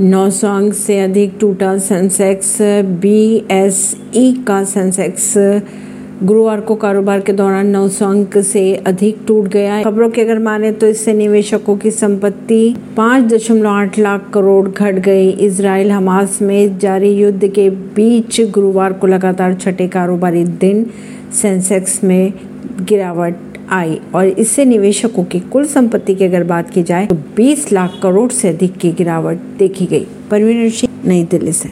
नौ सौ अंक से अधिक टूटा सेंसेक्स बी एस ई का सेंसेक्स गुरुवार को कारोबार के दौरान 900 अंक से अधिक टूट गया खबरों की अगर माने तो इससे निवेशकों की संपत्ति 5.8 लाख करोड़ घट गई। इसराइल हमास में जारी युद्ध के बीच गुरुवार को लगातार छठे कारोबारी दिन सेंसेक्स में गिरावट आई और इससे निवेशकों की कुल संपत्ति की अगर बात की जाए तो 20 लाख करोड़ से अधिक की गिरावट देखी गई। परवीन नई दिल्ली से।